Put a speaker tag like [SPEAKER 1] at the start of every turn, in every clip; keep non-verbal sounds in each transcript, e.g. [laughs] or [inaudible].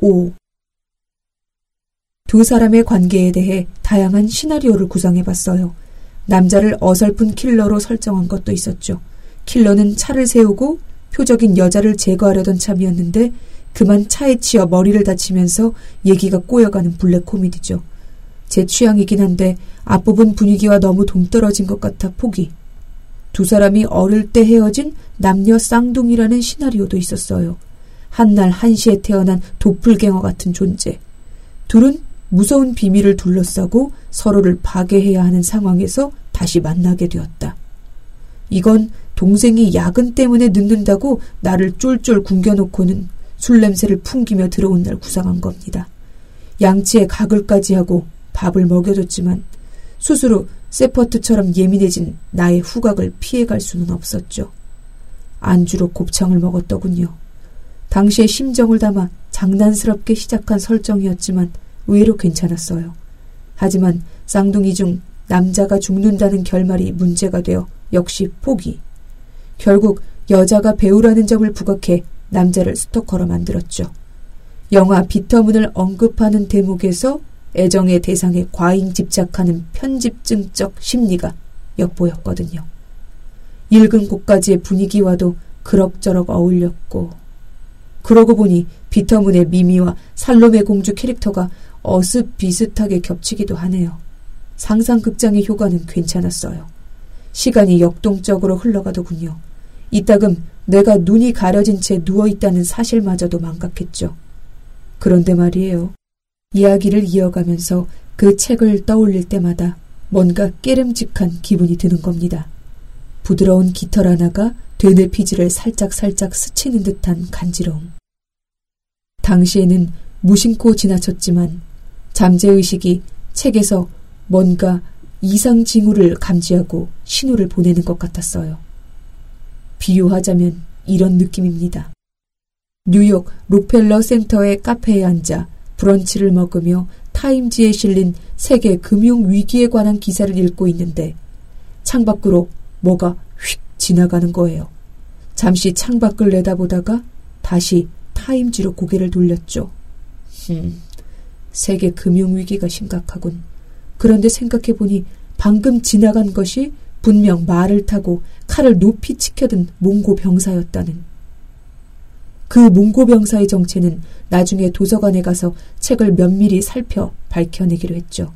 [SPEAKER 1] 5. 두 사람의 관계에 대해 다양한 시나리오를 구성해봤어요. 남자를 어설픈 킬러로 설정한 것도 있었죠. 킬러는 차를 세우고 표적인 여자를 제거하려던 참이었는데 그만 차에 치여 머리를 다치면서 얘기가 꼬여가는 블랙 코미디죠. 제 취향이긴 한데 앞부분 분위기와 너무 동떨어진 것 같아 포기. 두 사람이 어릴 때 헤어진 남녀 쌍둥이라는 시나리오도 있었어요. 한날 한시에 태어난 도플갱어 같은 존재. 둘은 무서운 비밀을 둘러싸고 서로를 파괴해야 하는 상황에서 다시 만나게 되었다. 이건 동생이 야근 때문에 늦는다고 나를 쫄쫄 굶겨놓고는 술 냄새를 풍기며 들어온 날 구상한 겁니다. 양치에 가글까지 하고 밥을 먹여줬지만 스스로 세퍼트처럼 예민해진 나의 후각을 피해갈 수는 없었죠. 안주로 곱창을 먹었더군요. 당시의 심정을 담아 장난스럽게 시작한 설정이었지만 의외로 괜찮았어요. 하지만 쌍둥이 중 남자가 죽는다는 결말이 문제가 되어 역시 포기. 결국 여자가 배우라는 점을 부각해 남자를 스토커로 만들었죠. 영화 비터문을 언급하는 대목에서 애정의 대상에 과잉 집착하는 편집증적 심리가 엿보였거든요. 읽은 곳까지의 분위기와도 그럭저럭 어울렸고 그러고 보니 비터문의 미미와 살롬의 공주 캐릭터가 어습 비슷하게 겹치기도 하네요. 상상극장의 효과는 괜찮았어요. 시간이 역동적으로 흘러가더군요. 이따금 내가 눈이 가려진 채 누워있다는 사실마저도 망각했죠. 그런데 말이에요. 이야기를 이어가면서 그 책을 떠올릴 때마다 뭔가 깨름직한 기분이 드는 겁니다. 부드러운 깃털 하나가 되뇌 피지를 살짝살짝 스치는 듯한 간지러움. 당시에는 무심코 지나쳤지만 잠재의식이 책에서 뭔가 이상 징후를 감지하고 신호를 보내는 것 같았어요. 비유하자면 이런 느낌입니다. 뉴욕 록펠러 센터의 카페에 앉아 브런치를 먹으며 타임지에 실린 세계 금융 위기에 관한 기사를 읽고 있는데 창밖으로 뭐가 휙 지나가는 거예요. 잠시 창밖을 내다보다가 다시 타임지로 고개를 돌렸죠. 음, 세계 금융 위기가 심각하군. 그런데 생각해보니 방금 지나간 것이 분명 말을 타고 칼을 높이 치켜든 몽고 병사였다는. 그 몽고 병사의 정체는 나중에 도서관에 가서 책을 면밀히 살펴 밝혀내기로 했죠.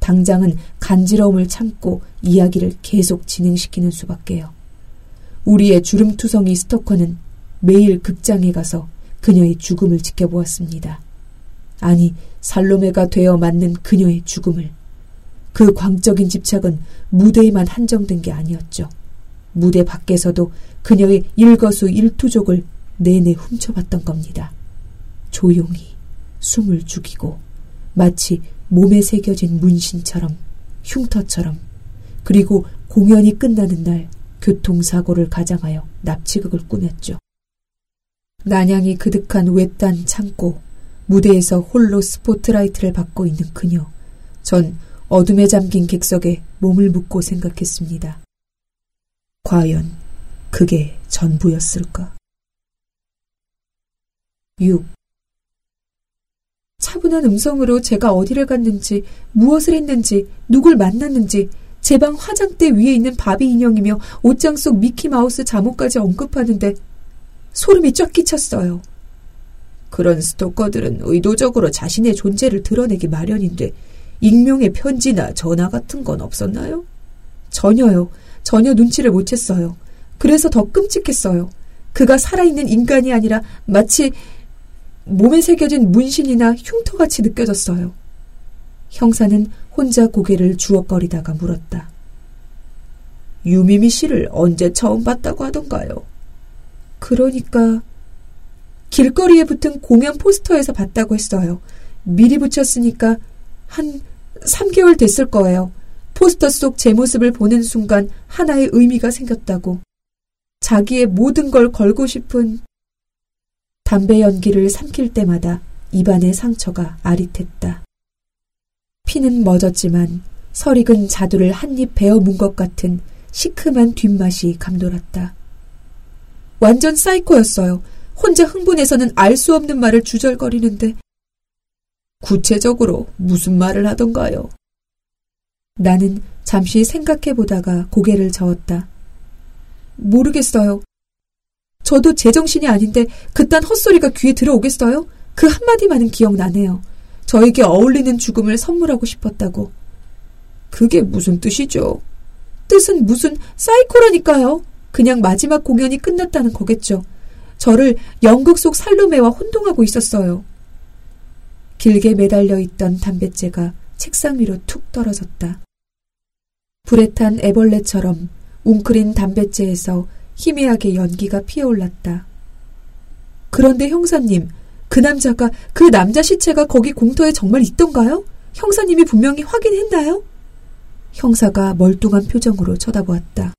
[SPEAKER 1] 당장은 간지러움을 참고 이야기를 계속 진행시키는 수밖에요. 우리의 주름투성이 스토커는 매일 극장에 가서 그녀의 죽음을 지켜보았습니다. 아니, 살로메가 되어 맞는 그녀의 죽음을. 그 광적인 집착은 무대에만 한정된 게 아니었죠. 무대 밖에서도 그녀의 일거수 일투족을 내내 훔쳐봤던 겁니다. 조용히 숨을 죽이고 마치 몸에 새겨진 문신처럼 흉터처럼 그리고 공연이 끝나는 날 교통사고를 가장하여 납치극을 꾸몄죠. 난양이 그득한 외딴 창고, 무대에서 홀로 스포트라이트를 받고 있는 그녀. 전 어둠에 잠긴 객석에 몸을 묻고 생각했습니다. 과연 그게 전부였을까? 6. 차분한 음성으로 제가 어디를 갔는지, 무엇을 했는지, 누굴 만났는지, 제 방 화장대 위에 있는 바비 인형이며 옷장 속 미키마우스 잠옷까지 언급하는데 소름이 쫙 끼쳤어요. 그런 스토커들은 의도적으로 자신의 존재를 드러내기 마련인데 익명의 편지나 전화 같은 건 없었나요? 전혀요. 전혀 눈치를 못 챘어요. 그래서 더 끔찍했어요. 그가 살아있는 인간이 아니라 마치 몸에 새겨진 문신이나 흉터같이 느껴졌어요. 형사는 혼자 고개를 주걱거리다가 물었다. 유미미 씨를 언제 처음 봤다고 하던가요? 그러니까 길거리에 붙은 공연 포스터에서 봤다고 했어요. 미리 붙였으니까 한 3개월 됐을 거예요. 포스터 속 제 모습을 보는 순간 하나의 의미가 생겼다고. 자기의 모든 걸 걸고 싶은 담배 연기를 삼킬 때마다 입안의 상처가 아릿했다. 피는 멎었지만 설익은 자두를 한입 베어 문 것 같은 시큼한 뒷맛이 감돌았다. 완전 사이코였어요. 혼자 흥분해서는 알 수 없는 말을 주절거리는데 구체적으로 무슨 말을 하던가요? 나는 잠시 생각해 보다가 고개를 저었다. 모르겠어요. 저도 제정신이 아닌데 그딴 헛소리가 귀에 들어오겠어요? 그 한마디만은 기억나네요. 저에게 어울리는 죽음을 선물하고 싶었다고. 그게 무슨 뜻이죠? 뜻은 무슨 사이코라니까요. 그냥 마지막 공연이 끝났다는 거겠죠. 저를 연극 속 살로메와 혼동하고 있었어요. 길게 매달려 있던 담뱃재가 책상 위로 툭 떨어졌다. 불에 탄 애벌레처럼 웅크린 담뱃재에서 희미하게 연기가 피어올랐다. 그런데 형사님, 그 남자가, 그 남자 시체가 거기 공터에 정말 있던가요? 형사님이 분명히 확인했나요? 형사가 멀뚱한 표정으로 쳐다보았다.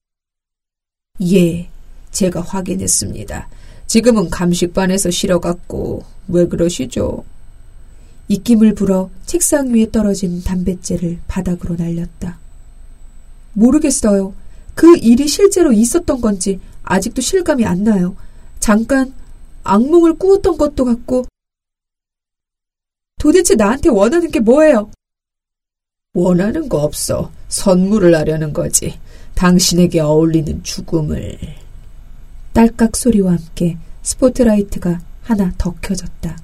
[SPEAKER 1] 예, 제가 확인했습니다. 지금은 감식반에서 실어갔고, 왜 그러시죠? 입김을 불어 책상 위에 떨어진 담뱃재를 바닥으로 날렸다. 모르겠어요. 그 일이 실제로 있었던 건지 아직도 실감이 안 나요. 잠깐 악몽을 꾸었던 것도 같고. 도대체 나한테 원하는 게 뭐예요? 원하는 거 없어. 선물을 하려는 거지. 당신에게 어울리는 죽음을. 딸깍 소리와 함께 스포트라이트가 하나 더 켜졌다.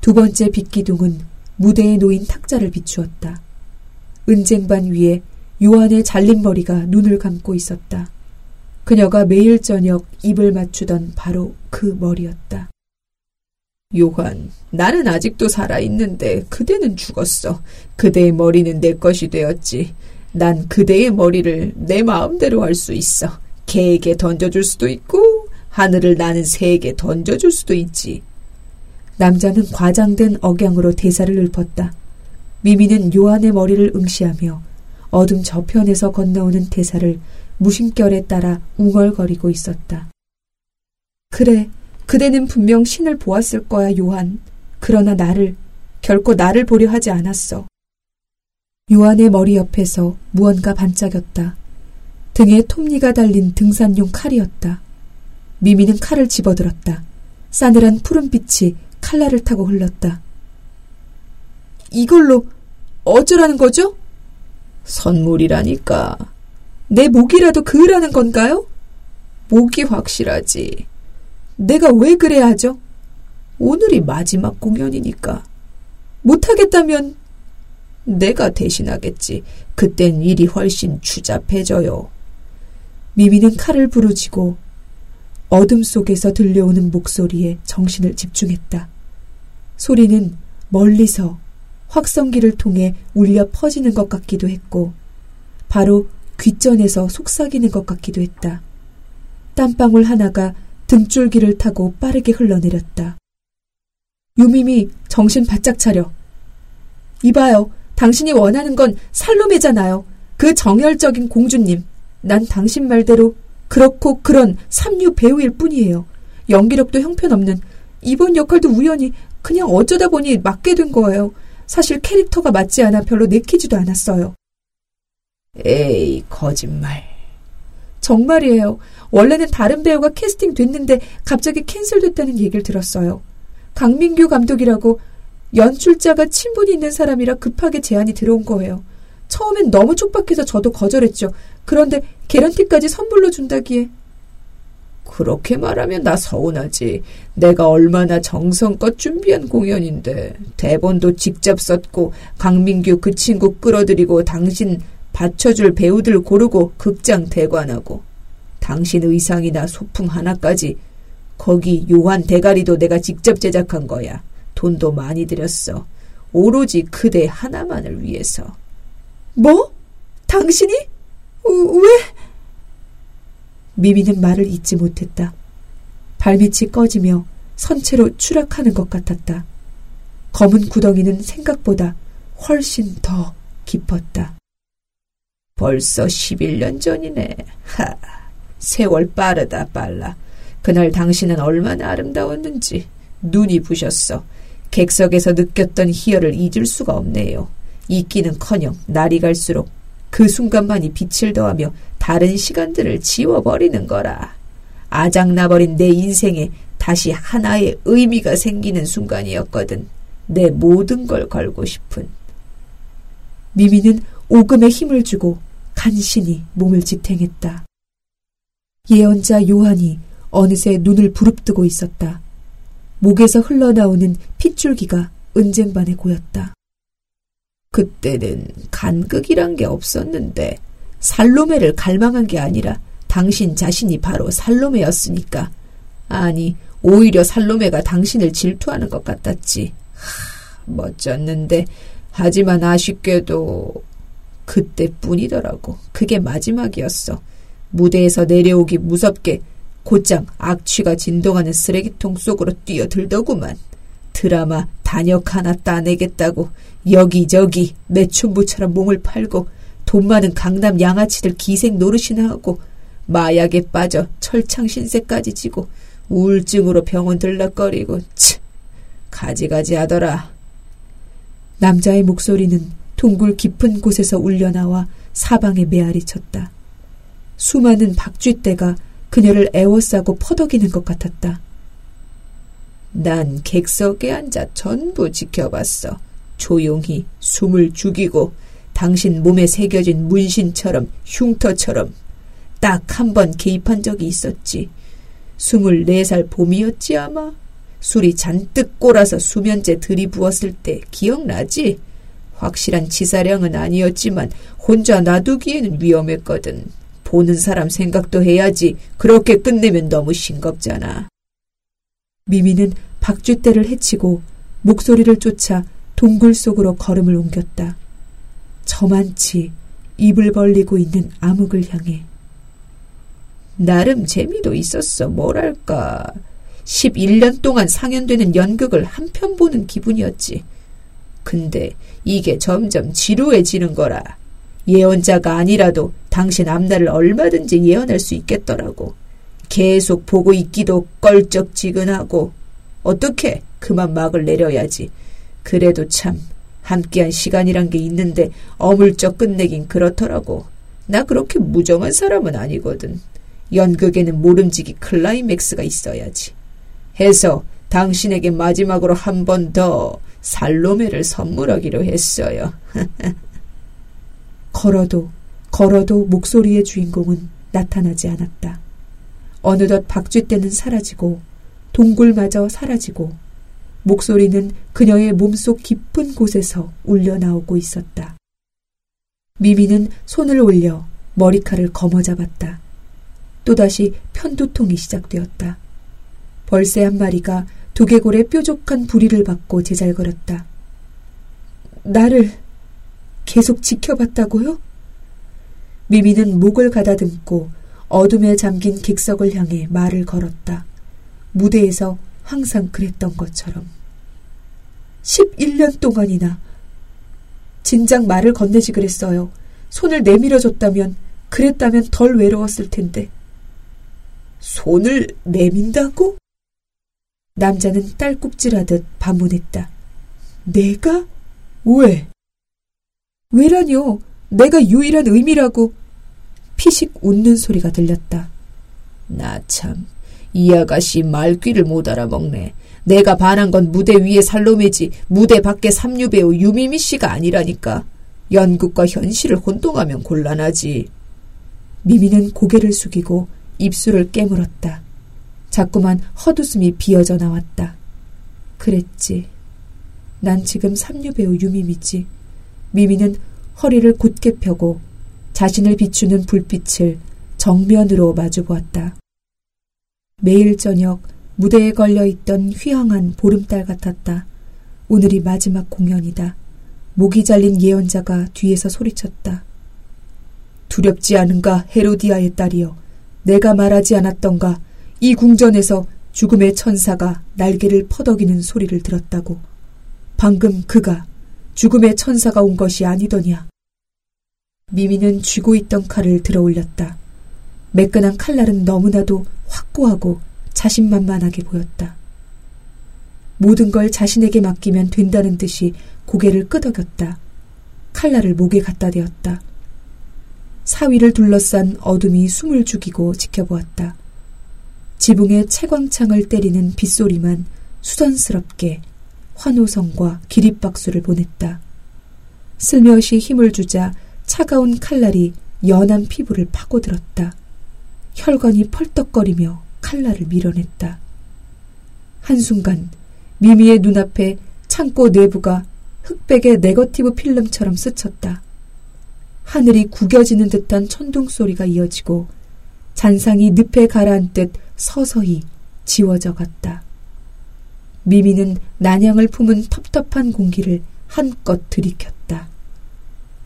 [SPEAKER 1] 두 번째 빛기둥은 무대에 놓인 탁자를 비추었다. 은쟁반 위에 요한의 잘린 머리가 눈을 감고 있었다. 그녀가 매일 저녁 입을 맞추던 바로 그 머리였다. 요한, 나는 아직도 살아있는데 그대는 죽었어. 그대의 머리는 내 것이 되었지. 난 그대의 머리를 내 마음대로 할 수 있어. 개에게 던져줄 수도 있고 하늘을 나는 새에게 던져줄 수도 있지. 남자는 과장된 억양으로 대사를 읊었다. 미미는 요한의 머리를 응시하며 어둠 저편에서 건너오는 대사를 무심결에 따라 웅얼거리고 있었다. 그래, 그대는 분명 신을 보았을 거야, 요한. 그러나 나를, 결코 나를 보려 하지 않았어. 요한의 머리 옆에서 무언가 반짝였다. 등에 톱니가 달린 등산용 칼이었다. 미미는 칼을 집어들었다. 싸늘한 푸른빛이 칼날을 타고 흘렀다. 이걸로 어쩌라는 거죠? 선물이라니까. 내 목이라도 그으라는 건가요? 목이 확실하지. 내가 왜 그래야 하죠? 오늘이 마지막 공연이니까. 못하겠다면 내가 대신하겠지. 그땐 일이 훨씬 추잡해져요. 미미는 칼을 부르지고 어둠 속에서 들려오는 목소리에 정신을 집중했다. 소리는 멀리서 확성기를 통해 울려 퍼지는 것 같기도 했고, 바로 귓전에서 속삭이는 것 같기도 했다. 땀방울 하나가 등줄기를 타고 빠르게 흘러내렸다. 유미미 정신 바짝 차려. 이봐요. 당신이 원하는 건 살로메잖아요. 그 정열적인 공주님. 난 당신 말대로 그렇고 그런 삼류 배우일 뿐이에요. 연기력도 형편없는 이번 역할도 우연히 그냥 어쩌다 보니 맡게 된 거예요. 사실 캐릭터가 맞지 않아 별로 내키지도 않았어요. 에이, 거짓말. 정말이에요. 원래는 다른 배우가 캐스팅 됐는데 갑자기 캔슬됐다는 얘기를 들었어요. 강민규 감독이라고 연출자가 친분이 있는 사람이라 급하게 제안이 들어온 거예요. 처음엔 너무 촉박해서 저도 거절했죠. 그런데 개런티까지 선물로 준다기에 그렇게 말하면 나 서운하지. 내가 얼마나 정성껏 준비한 공연인데 대본도 직접 썼고 강민규 그 친구 끌어들이고 당신 받쳐줄 배우들 고르고 극장 대관하고 당신 의상이나 소품 하나까지 거기 요한 대가리도 내가 직접 제작한 거야. 돈도 많이 들였어. 오로지 그대 하나만을 위해서. 뭐? 당신이? 왜? 미미는 말을 잇지 못했다. 발밑이 꺼지며 선체로 추락하는 것 같았다. 검은 구덩이는 생각보다 훨씬 더 깊었다. 벌써 11년 전이네. 하, 세월 빠르다 빨라. 그날 당신은 얼마나 아름다웠는지 눈이 부셨어. 객석에서 느꼈던 희열을 잊을 수가 없네요. 잊기는커녕 날이 갈수록 그 순간만이 빛을 더하며 다른 시간들을 지워버리는 거라.
[SPEAKER 2] 아작나버린 내 인생에 다시 하나의 의미가 생기는 순간이었거든. 내 모든 걸 걸고 싶은.
[SPEAKER 1] 미미는 오금에 힘을 주고 간신히 몸을 지탱했다. 예언자 요한이 어느새 눈을 부릅뜨고 있었다. 목에서 흘러나오는 핏줄기가 은쟁반에 고였다.
[SPEAKER 2] 그때는 간극이란 게 없었는데 살로메를 갈망한 게 아니라 당신 자신이 바로 살로메였으니까. 아니, 오히려 살로메가 당신을 질투하는 것 같았지. 하, 멋졌는데, 하지만 아쉽게도 그때뿐이더라고. 그게 마지막이었어. 무대에서 내려오기 무섭게 곧장 악취가 진동하는 쓰레기통 속으로 뛰어들더구만. 드라마 단역 하나 따내겠다고 여기저기 매춘부처럼 몸을 팔고 돈 많은 강남 양아치들 기생 노릇이나 하고 마약에 빠져 철창 신세까지 지고 우울증으로 병원 들락거리고 치 가지가지 하더라.
[SPEAKER 1] 남자의 목소리는 동굴 깊은 곳에서 울려나와 사방에 메아리 쳤다. 수많은 박쥐떼가 그녀를 애워싸고 퍼덕이는 것 같았다.
[SPEAKER 2] 난 객석에 앉아 전부 지켜봤어. 조용히 숨을 죽이고 당신 몸에 새겨진 문신처럼 흉터처럼 딱 한 번 개입한 적이 있었지. 스물네 살 봄이었지 아마? 술이 잔뜩 꼬라서 수면제 들이부었을 때 기억나지? 확실한 치사량은 아니었지만 혼자 놔두기에는 위험했거든. 보는 사람 생각도 해야지. 그렇게 끝내면 너무 싱겁잖아.
[SPEAKER 1] 미미는 박쥐떼를 해치고 목소리를 쫓아 동굴 속으로 걸음을 옮겼다. 저만치 입을 벌리고 있는 암흑을 향해.
[SPEAKER 2] 나름 재미도 있었어. 뭐랄까. 11년 동안 상연되는 연극을 한 편 보는 기분이었지. 근데 이게 점점 지루해지는 거라. 예언자가 아니라도 당신 앞날을 얼마든지 예언할 수 있겠더라고. 계속 보고 있기도 껄쩍지근하고 어떻게 그만 막을 내려야지. 그래도 참 함께한 시간이란 게 있는데 어물쩍 끝내긴 그렇더라고. 나 그렇게 무정한 사람은 아니거든. 연극에는 모름지기 클라이맥스가 있어야지. 해서 당신에게 마지막으로 한 번 더 살로메를 선물하기로 했어요. [laughs]
[SPEAKER 1] 걸어도 걸어도 목소리의 주인공은 나타나지 않았다. 어느덧 박쥐떼는 사라지고 동굴마저 사라지고 목소리는 그녀의 몸속 깊은 곳에서 울려 나오고 있었다. 미미는 손을 올려 머리칼을 거머잡았다. 또다시 편두통이 시작되었다. 벌새 한 마리가 두개골에 뾰족한 부리를 받고 제잘거렸다. 나를 계속 지켜봤다고요? 미미는 목을 가다듬고 어둠에 잠긴 객석을 향해 말을 걸었다. 무대에서 항상 그랬던 것처럼. 11년 동안이나 진작 말을 건네지 그랬어요. 손을 내밀어줬다면, 그랬다면 덜 외로웠을 텐데.
[SPEAKER 2] 손을 내민다고?
[SPEAKER 1] 남자는 딸꾹질하듯 반문했다.
[SPEAKER 2] 내가? 왜?
[SPEAKER 1] 왜라뇨? 내가 유일한 의미라고. 피식 웃는 소리가 들렸다.
[SPEAKER 2] 나 참, 이 아가씨 말귀를 못 알아먹네. 내가 반한 건 무대 위의 살로메지 무대 밖의 삼류배우 유미미 씨가 아니라니까. 연극과 현실을 혼동하면 곤란하지.
[SPEAKER 1] 미미는 고개를 숙이고 입술을 깨물었다. 자꾸만 헛웃음이 비어져 나왔다. 그랬지. 난 지금 삼류배우 유미미지. 미미는 허리를 곧게 펴고 자신을 비추는 불빛을 정면으로 마주보았다. 매일 저녁 무대에 걸려 있던 휘황한 보름달 같았다. 오늘이 마지막 공연이다. 목이 잘린 예언자가 뒤에서 소리쳤다. 두렵지 않은가 헤로디아의 딸이여. 내가 말하지 않았던가 이 궁전에서 죽음의 천사가 날개를 퍼덕이는 소리를 들었다고. 방금 그가 죽음의 천사가 온 것이 아니더냐. 미미는 쥐고 있던 칼을 들어 올렸다. 매끈한 칼날은 너무나도 확고하고 자신만만하게 보였다. 모든 걸 자신에게 맡기면 된다는 듯이 고개를 끄덕였다. 칼날을 목에 갖다 대었다. 사위를 둘러싼 어둠이 숨을 죽이고 지켜보았다. 지붕에 채광창을 때리는 빗소리만 수선스럽게 환호성과 기립박수를 보냈다. 슬며시 힘을 주자 차가운 칼날이 연한 피부를 파고들었다. 혈관이 펄떡거리며 칼날을 밀어냈다. 한순간 미미의 눈앞에 창고 내부가 흑백의 네거티브 필름처럼 스쳤다. 하늘이 구겨지는 듯한 천둥 소리가 이어지고 잔상이 늪에 가라앉듯 서서히 지워져 갔다. 미미는 난양을 품은 텁텁한 공기를 한껏 들이켰다.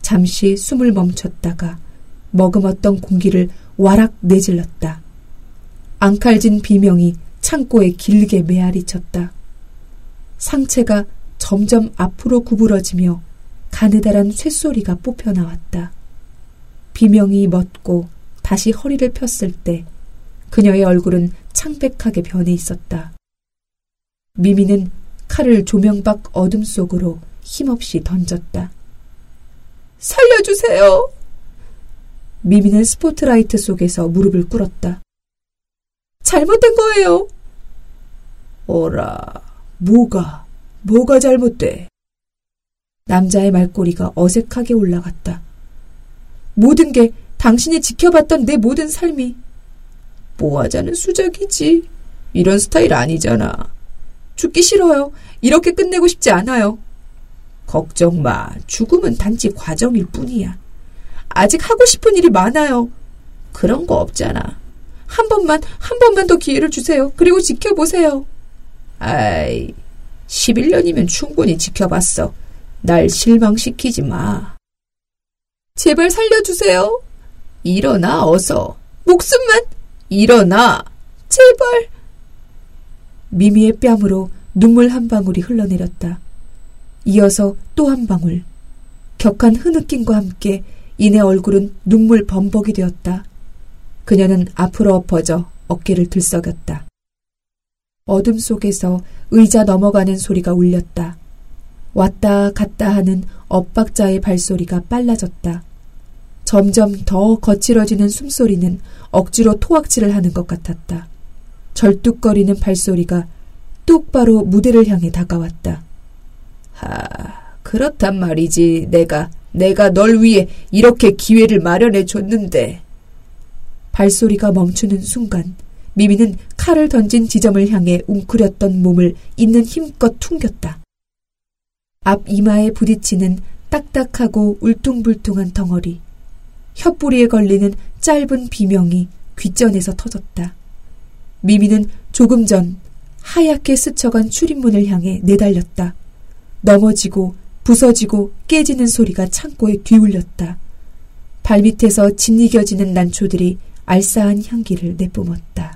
[SPEAKER 1] 잠시 숨을 멈췄다가 머금었던 공기를 와락 내질렀다. 앙칼진 비명이 창고에 길게 메아리 쳤다. 상체가 점점 앞으로 구부러지며 가느다란 쇳소리가 뽑혀 나왔다. 비명이 멎고 다시 허리를 폈을 때 그녀의 얼굴은 창백하게 변해 있었다. 미미는 칼을 조명 밖 어둠 속으로 힘없이 던졌다. 살려주세요! 미미는 스포트라이트 속에서 무릎을 꿇었다. 잘못된 거예요!
[SPEAKER 2] 오라, 뭐가, 뭐가 잘못돼?
[SPEAKER 1] 남자의 말꼬리가 어색하게 올라갔다. 모든 게 당신이 지켜봤던 내 모든 삶이
[SPEAKER 2] 뭐 하자는 수작이지. 이런 스타일 아니잖아.
[SPEAKER 1] 죽기 싫어요. 이렇게 끝내고 싶지 않아요.
[SPEAKER 2] 걱정 마. 죽음은 단지 과정일 뿐이야.
[SPEAKER 1] 아직 하고 싶은 일이 많아요.
[SPEAKER 2] 그런 거 없잖아.
[SPEAKER 1] 한 번만, 한 번만 더 기회를 주세요. 그리고 지켜보세요.
[SPEAKER 2] 아이, 11년이면 충분히 지켜봤어. 날 실망시키지 마.
[SPEAKER 1] 제발 살려주세요.
[SPEAKER 2] 일어나, 어서.
[SPEAKER 1] 목숨만!
[SPEAKER 2] 일어나!
[SPEAKER 1] 제발! 미미의 뺨으로 눈물 한 방울이 흘러내렸다. 이어서 또 한 방울. 격한 흐느낌과 함께 이내 얼굴은 눈물 범벅이 되었다. 그녀는 앞으로 엎어져 어깨를 들썩였다. 어둠 속에서 의자 넘어가는 소리가 울렸다. 왔다 갔다 하는 엇박자의 발소리가 빨라졌다. 점점 더 거칠어지는 숨소리는 억지로 토악질을 하는 것 같았다. 절뚝거리는 발소리가 똑바로 무대를 향해 다가왔다.
[SPEAKER 2] 하, 그렇단 말이지. 내가, 내가 널 위해 이렇게 기회를 마련해 줬는데.
[SPEAKER 1] 발소리가 멈추는 순간, 미미는 칼을 던진 지점을 향해 웅크렸던 몸을 있는 힘껏 퉁겼다. 앞 이마에 부딪히는 딱딱하고 울퉁불퉁한 덩어리, 혀뿌리에 걸리는 짧은 비명이 귓전에서 터졌다. 미미는 조금 전 하얗게 스쳐간 출입문을 향해 내달렸다. 넘어지고 부서지고 깨지는 소리가 창고에 뒤울렸다. 발밑에서 짓이겨지는 난초들이 알싸한 향기를 내뿜었다.